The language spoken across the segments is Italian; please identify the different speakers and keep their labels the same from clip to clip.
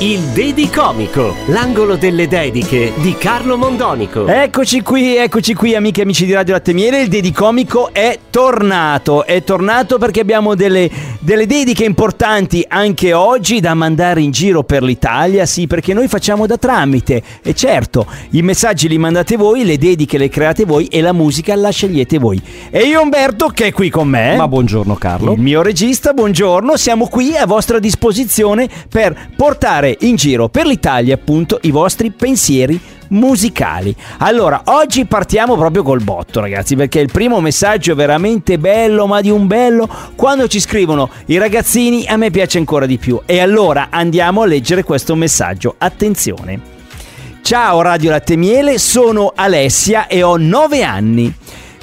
Speaker 1: Il Dedicomico, l'angolo delle dediche di Carlo Mondonico.
Speaker 2: Eccoci qui, eccoci qui amiche e amici di Radio Latte Miele, il Dedicomico è tornato, è tornato perché abbiamo delle, delle dediche importanti anche oggi da mandare in giro per l'Italia, sì perché noi facciamo da tramite e certo i messaggi li mandate voi, le dediche le create voi e la musica la scegliete voi. E io Umberto che è qui con me,
Speaker 3: Ma buongiorno Carlo.
Speaker 2: il mio regista, buongiorno, siamo qui a vostra disposizione per portare in giro per l'Italia appunto i vostri pensieri musicali. Allora, oggi partiamo proprio col botto, ragazzi, perché il primo messaggio è veramente bello, ma di un bello. Quando ci scrivono i ragazzini, a me piace ancora di più. E allora andiamo a leggere questo messaggio. Attenzione. Ciao Radio Latte Miele, sono Alessia e ho 9 anni.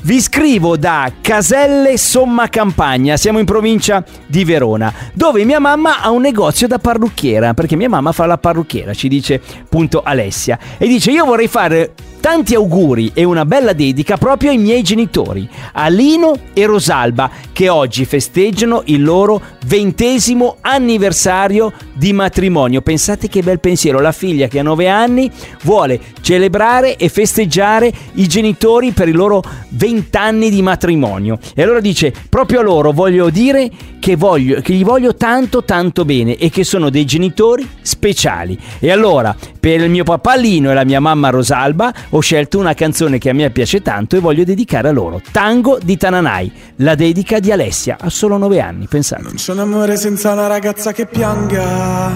Speaker 2: Vi scrivo da Caselle Somma Campagna, siamo in provincia di Verona, dove mia mamma ha un negozio da parrucchiera, perché mia mamma fa la parrucchiera, ci dice appunto Alessia. E dice io vorrei fare tanti auguri e una bella dedica proprio ai miei genitori, a Lino e Rosalba, che oggi festeggiano il loro ventesimo anniversario di matrimonio. Pensate che bel pensiero, la figlia che ha 9 anni vuole celebrare e festeggiare i genitori per i loro 20 anni di matrimonio. E allora dice, proprio a loro voglio dire che, voglio, che gli voglio tanto tanto bene e che sono dei genitori speciali. E allora, per il mio papà Lino e la mia mamma Rosalba, ho scelto una canzone che a me piace tanto e voglio dedicare a loro. Tango di Tananai, la dedica di Alessia, ha solo 9 anni, pensate.
Speaker 4: Non c'è un amore senza una ragazza che pianga.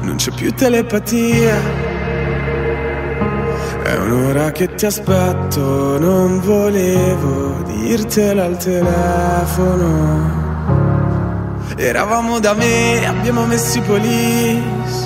Speaker 4: Non c'è più telepatia. È un'ora che ti aspetto, non volevo dirtelo al telefono. Eravamo da me, abbiamo messo i police.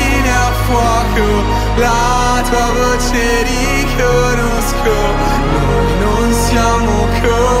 Speaker 4: a fuoco, la tua voce riconosco. Noi non siamo come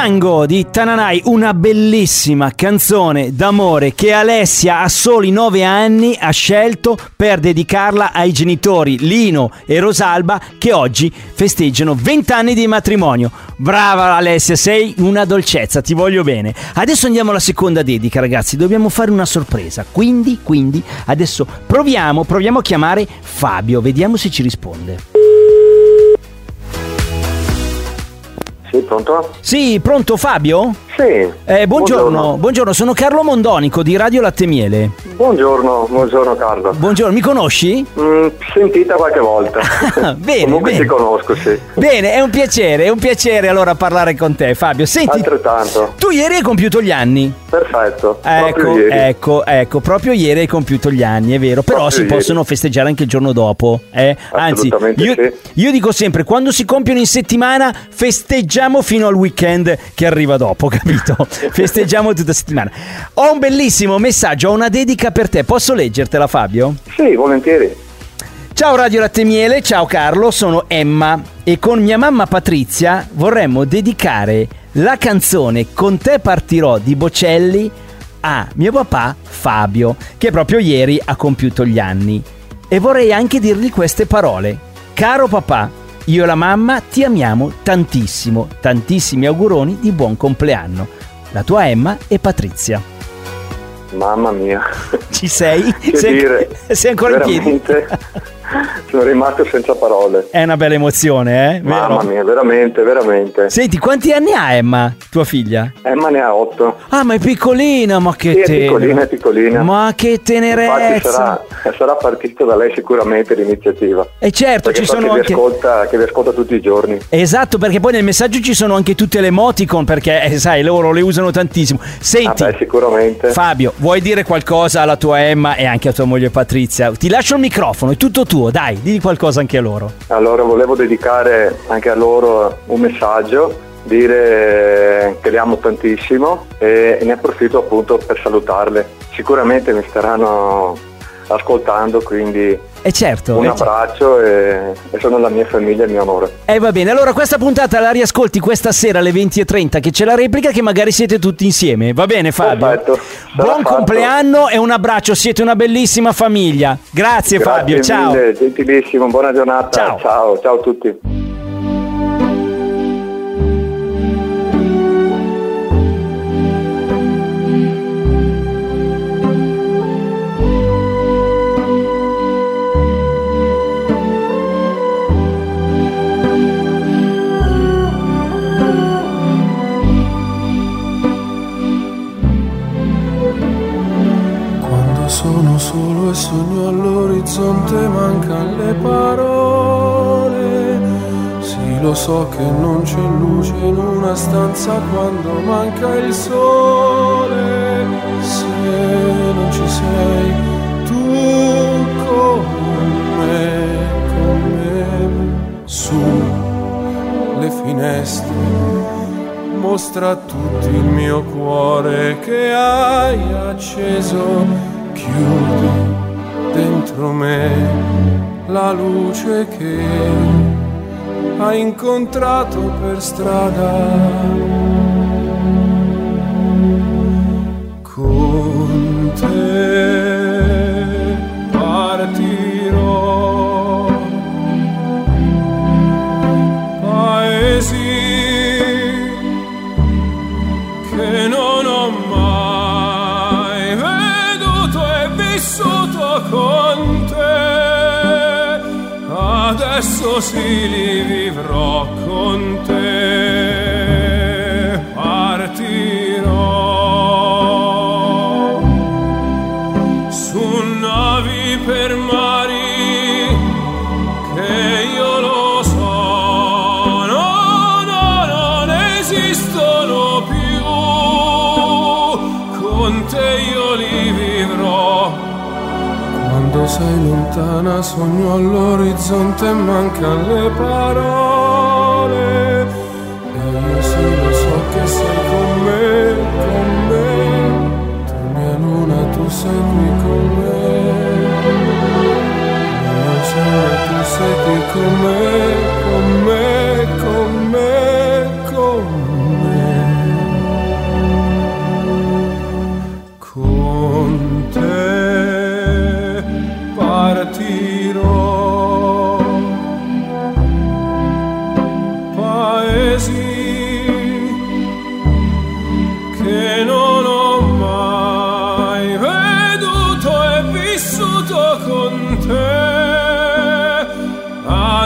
Speaker 2: Tango di Tananai, una bellissima canzone d'amore che Alessia a soli 9 anni ha scelto per dedicarla ai genitori Lino e Rosalba che oggi festeggiano 20 anni di matrimonio. Brava Alessia, sei una dolcezza, ti voglio bene. Adesso andiamo alla seconda dedica, ragazzi, dobbiamo fare una sorpresa. Quindi, quindi, adesso proviamo, proviamo a chiamare Fabio, vediamo se ci risponde.
Speaker 5: Sì, pronto?
Speaker 2: Sì, pronto Fabio?
Speaker 5: Sì.
Speaker 2: Eh, buongiorno, buongiorno, sono Carlo Mondonico di Radio Latte Miele.
Speaker 5: Buongiorno, buongiorno Carlo.
Speaker 2: Buongiorno, mi conosci?
Speaker 5: Mm, sentita qualche volta.
Speaker 2: bene,
Speaker 5: Comunque
Speaker 2: bene.
Speaker 5: ti conosco, sì.
Speaker 2: Bene, è un piacere, è un piacere allora parlare con te Fabio. Senti,
Speaker 5: Altrettanto.
Speaker 2: tu ieri hai compiuto gli anni.
Speaker 5: Perfetto.
Speaker 2: Ecco,
Speaker 5: proprio ieri.
Speaker 2: ecco, ecco, proprio ieri hai compiuto gli anni, è vero, però
Speaker 5: Proprio
Speaker 2: si
Speaker 5: ieri.
Speaker 2: possono festeggiare anche il giorno dopo. Eh? Anzi, io,
Speaker 5: sì.
Speaker 2: io dico sempre, quando si compiono in settimana, festeggiamo fino al weekend che arriva dopo, capito? festeggiamo tutta settimana. Ho un bellissimo messaggio, ho una dedica per te, posso leggertela Fabio?
Speaker 5: Sì, volentieri.
Speaker 2: Ciao Radio Latte Miele, ciao Carlo, sono Emma e con mia mamma Patrizia vorremmo dedicare la canzone Con te partirò di Bocelli a mio papà Fabio, che proprio ieri ha compiuto gli anni. E vorrei anche dirgli queste parole. Caro papà, io e la mamma ti amiamo tantissimo, tantissimi auguroni di buon compleanno. La tua Emma e Patrizia.
Speaker 5: Mamma mia.
Speaker 2: Ci sei?
Speaker 5: Che
Speaker 2: sei,
Speaker 5: dire.
Speaker 2: sei ancora in piedi?
Speaker 5: Sono rimasto senza parole.
Speaker 2: È una bella emozione, eh? Vero?
Speaker 5: Mamma mia, veramente, veramente.
Speaker 2: Senti, quanti anni ha Emma, tua figlia?
Speaker 5: Emma ne ha otto.
Speaker 2: Ah, ma è piccolina, ma che
Speaker 5: Sì, è
Speaker 2: tenera.
Speaker 5: piccolina, è piccolina.
Speaker 2: Ma che tenerezza.
Speaker 5: sarà, sarà partita da lei sicuramente l'iniziativa.
Speaker 2: E certo,
Speaker 5: Perché
Speaker 2: ci
Speaker 5: so
Speaker 2: sono
Speaker 5: che vi,
Speaker 2: anche...
Speaker 5: ascolta, che vi ascolta tutti i giorni.
Speaker 2: Esatto, perché poi nel messaggio ci sono anche tutte le emoticon, perché eh, sai, loro le usano tantissimo. Senti,
Speaker 5: Ah beh, sicuramente.
Speaker 2: Fabio, vuoi dire qualcosa alla tua Emma e anche a tua moglie Patrizia? Ti lascio il microfono, è tutto tuo, dai, digli qualcosa anche a loro.
Speaker 5: Allora volevo dedicare anche a loro un messaggio, dire che le amo tantissimo e ne approfitto appunto per salutarle. Sicuramente mi staranno ascoltando, quindi
Speaker 2: E certo,
Speaker 5: un
Speaker 2: eh,
Speaker 5: abbraccio e, e sono la mia famiglia e il mio amore.
Speaker 2: E va bene, allora questa puntata la riascolti questa sera alle 20.30 che c'è la replica che magari siete tutti insieme. Va bene Fabio?
Speaker 5: Perfetto,
Speaker 2: Buon
Speaker 5: fatto.
Speaker 2: compleanno e un abbraccio, siete una bellissima famiglia. Grazie, Fabio,
Speaker 5: Grazie
Speaker 2: ciao.
Speaker 5: mille, gentilissimo, buona giornata.
Speaker 2: Ciao.
Speaker 5: ciao, ciao a tutti.
Speaker 6: Sono solo e sogno all'orizzonte mancano le parole. Sì, lo so che non c'è luce in una stanza quando manca il sole. Se non ci sei tu con me, con me, su le finestre mostra a tutti il mio cuore che hai acceso, chiudi dentro me la luce che hai incontrato per strada. Adesso sì li vivrò sei lontana, sogno all'orizzonte mancano le parole. E io sì lo so che sei con me, con me. Tu mia luna, tu sei qui con me. Io sono tu sei qui con me, con me,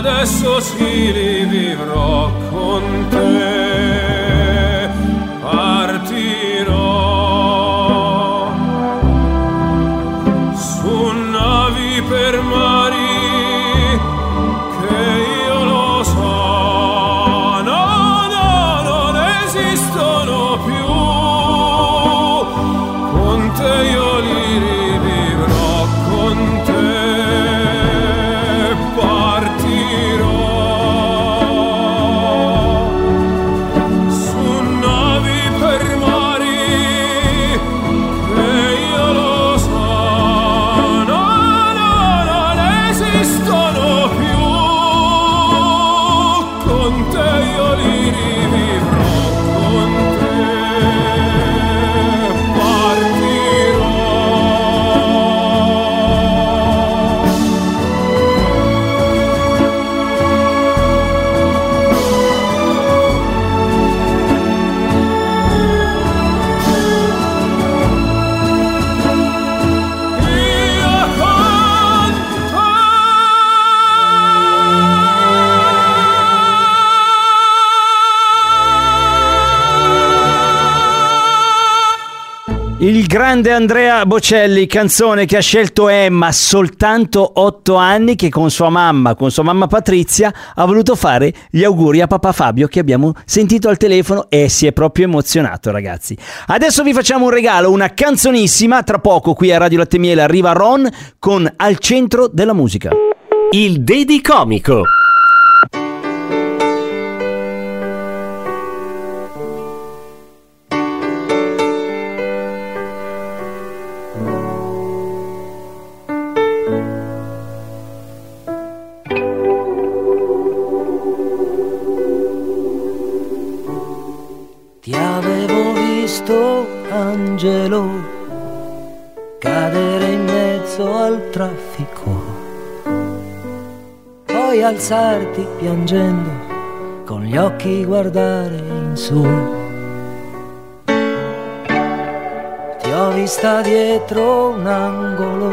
Speaker 6: Adesso li vivrò con te.
Speaker 2: Grande Andrea Bocelli, canzone che ha scelto Emma soltanto 8 anni, che con sua mamma, con sua mamma Patrizia, ha voluto fare gli auguri a papà Fabio che abbiamo sentito al telefono e si è proprio emozionato ragazzi. Adesso vi facciamo un regalo, una canzonissima, tra poco qui a Radio Latte Miele arriva Ron con Al centro della musica.
Speaker 1: Il Dedi Comico.
Speaker 7: Alzarti piangendo, con gli occhi guardare in su. Ti ho vista dietro un angolo,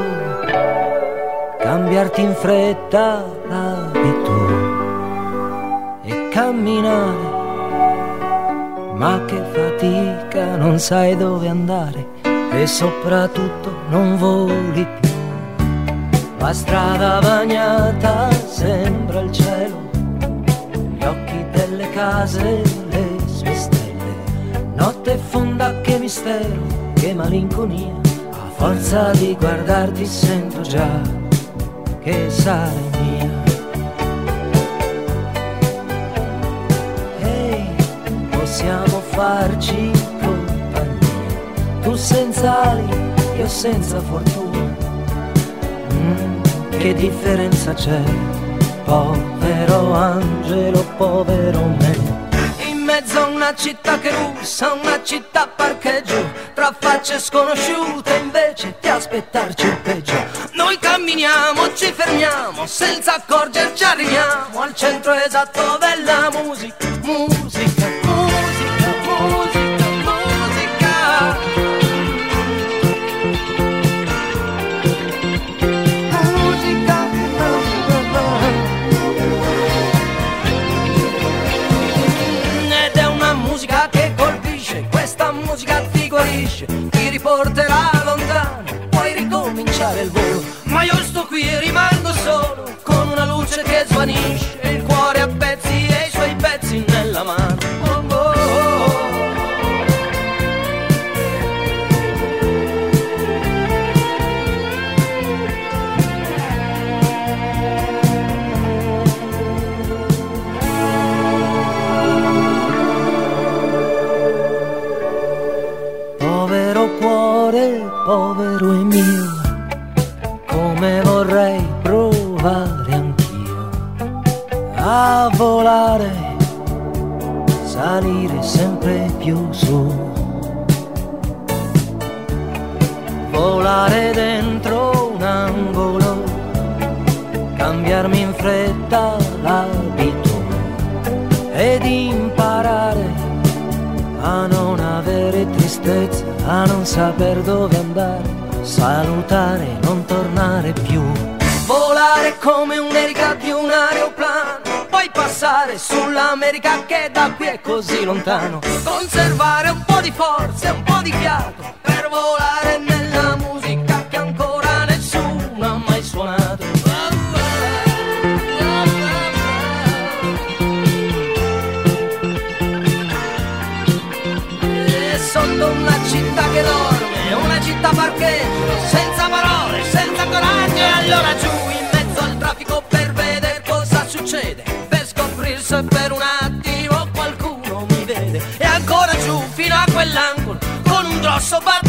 Speaker 7: cambiarti in fretta l'abito e camminare ma che fatica, non sai dove andare e soprattutto non voli più. La strada bagnata sembra il cielo, gli occhi delle case, le sue stelle. Notte fonda, che mistero, che malinconia, a forza di guardarti sento già che sarai mia. Ehi, possiamo farci compagnia. Tu senza ali, io senza fortuna. Che differenza c'è? Povero angelo, povero me. In mezzo a una città che russa, una città parcheggio, tra facce sconosciute, invece di aspettarci il peggio. Noi camminiamo, ci fermiamo, senza accorgerci arriviamo al centro esatto della musica, musica, musica, ed imparare a non avere tristezza, a non saper dove andare, salutare, non tornare più. Volare come un'erica di un aeroplano, poi passare sull'America che da qui è così lontano. Conservare un po' di forza e un po' di fiato per volare nella musica parcheggio, senza parole, senza coraggio, e allora giù in mezzo al traffico per vedere cosa succede, per scoprire se per un attimo qualcuno mi vede, e ancora giù fino a quell'angolo, con un grosso batticuore,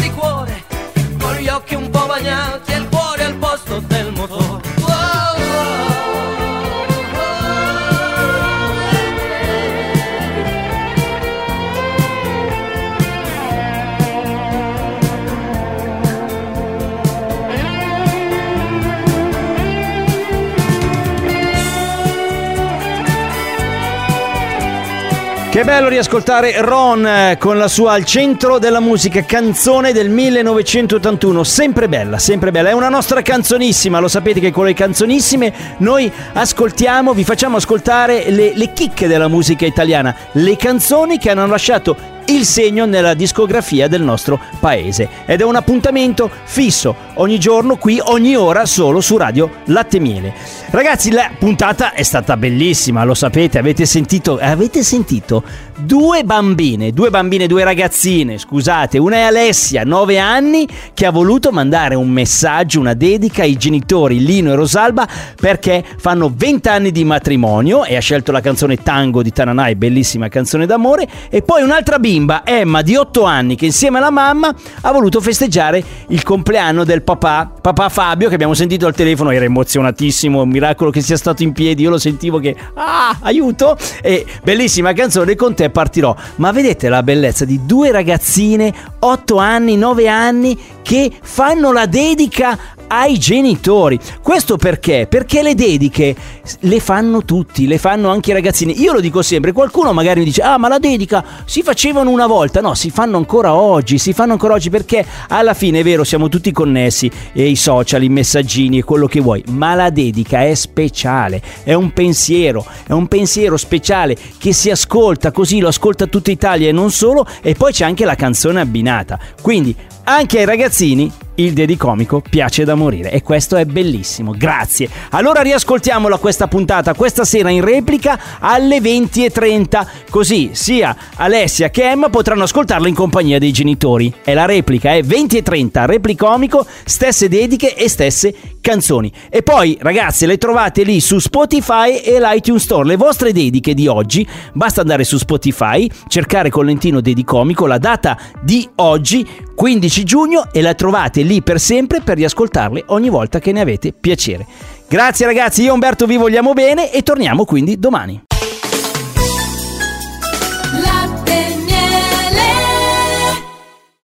Speaker 2: Che bello riascoltare Ron eh, con la sua Al centro della musica, canzone del 1981, sempre bella, sempre bella, è una nostra canzonissima, lo sapete che con le canzonissime noi ascoltiamo, vi facciamo ascoltare le, le chicche della musica italiana, le canzoni che hanno lasciato il segno nella discografia del nostro paese. Ed è un appuntamento fisso ogni giorno qui ogni ora solo su Radio Latte Miele. Ragazzi la puntata è stata bellissima lo sapete avete sentito avete sentito? Due bambine due bambine due ragazzine scusate una è Alessia 9 anni che ha voluto mandare un messaggio una dedica ai genitori Lino e Rosalba perché fanno 20 anni di matrimonio e ha scelto la canzone Tango di Tananai bellissima canzone d'amore e poi un'altra bimba Emma di 8 anni che insieme alla mamma ha voluto festeggiare il compleanno del papà, papà Fabio che abbiamo sentito al telefono, era emozionatissimo, un miracolo che sia stato in piedi, io lo sentivo che ah, aiuto e bellissima canzone con te partirò. Ma vedete la bellezza di due ragazzine 8 anni, 9 anni che fanno la dedica ai genitori. Questo perché? Perché le dediche le fanno tutti, le fanno anche i ragazzini. Io lo dico sempre, qualcuno magari mi dice "Ah, ma la dedica si facevano una volta". No, si fanno ancora oggi, si fanno ancora oggi perché alla fine è vero, siamo tutti connessi e i social, i messaggini e quello che vuoi, ma la dedica è speciale, è un pensiero, è un pensiero speciale che si ascolta così, lo ascolta tutta Italia e non solo e poi c'è anche la canzone abbinata. Quindi anche ai ragazzini il dedicomico piace da morire e questo è bellissimo, grazie. Allora riascoltiamola questa puntata questa sera in replica alle 20.30, così sia Alessia che Emma potranno ascoltarla in compagnia dei genitori. E la replica è 20.30, replicomico, stesse dediche e stesse canzoni. E poi ragazzi le trovate lì su Spotify e l'iTunes Store, le vostre dediche di oggi, basta andare su Spotify, cercare con lentino dedicomico la data di oggi, 15 giugno e la trovate lì per sempre per riascoltarle ogni volta che ne avete piacere. Grazie ragazzi, io e Umberto vi vogliamo bene e torniamo quindi domani.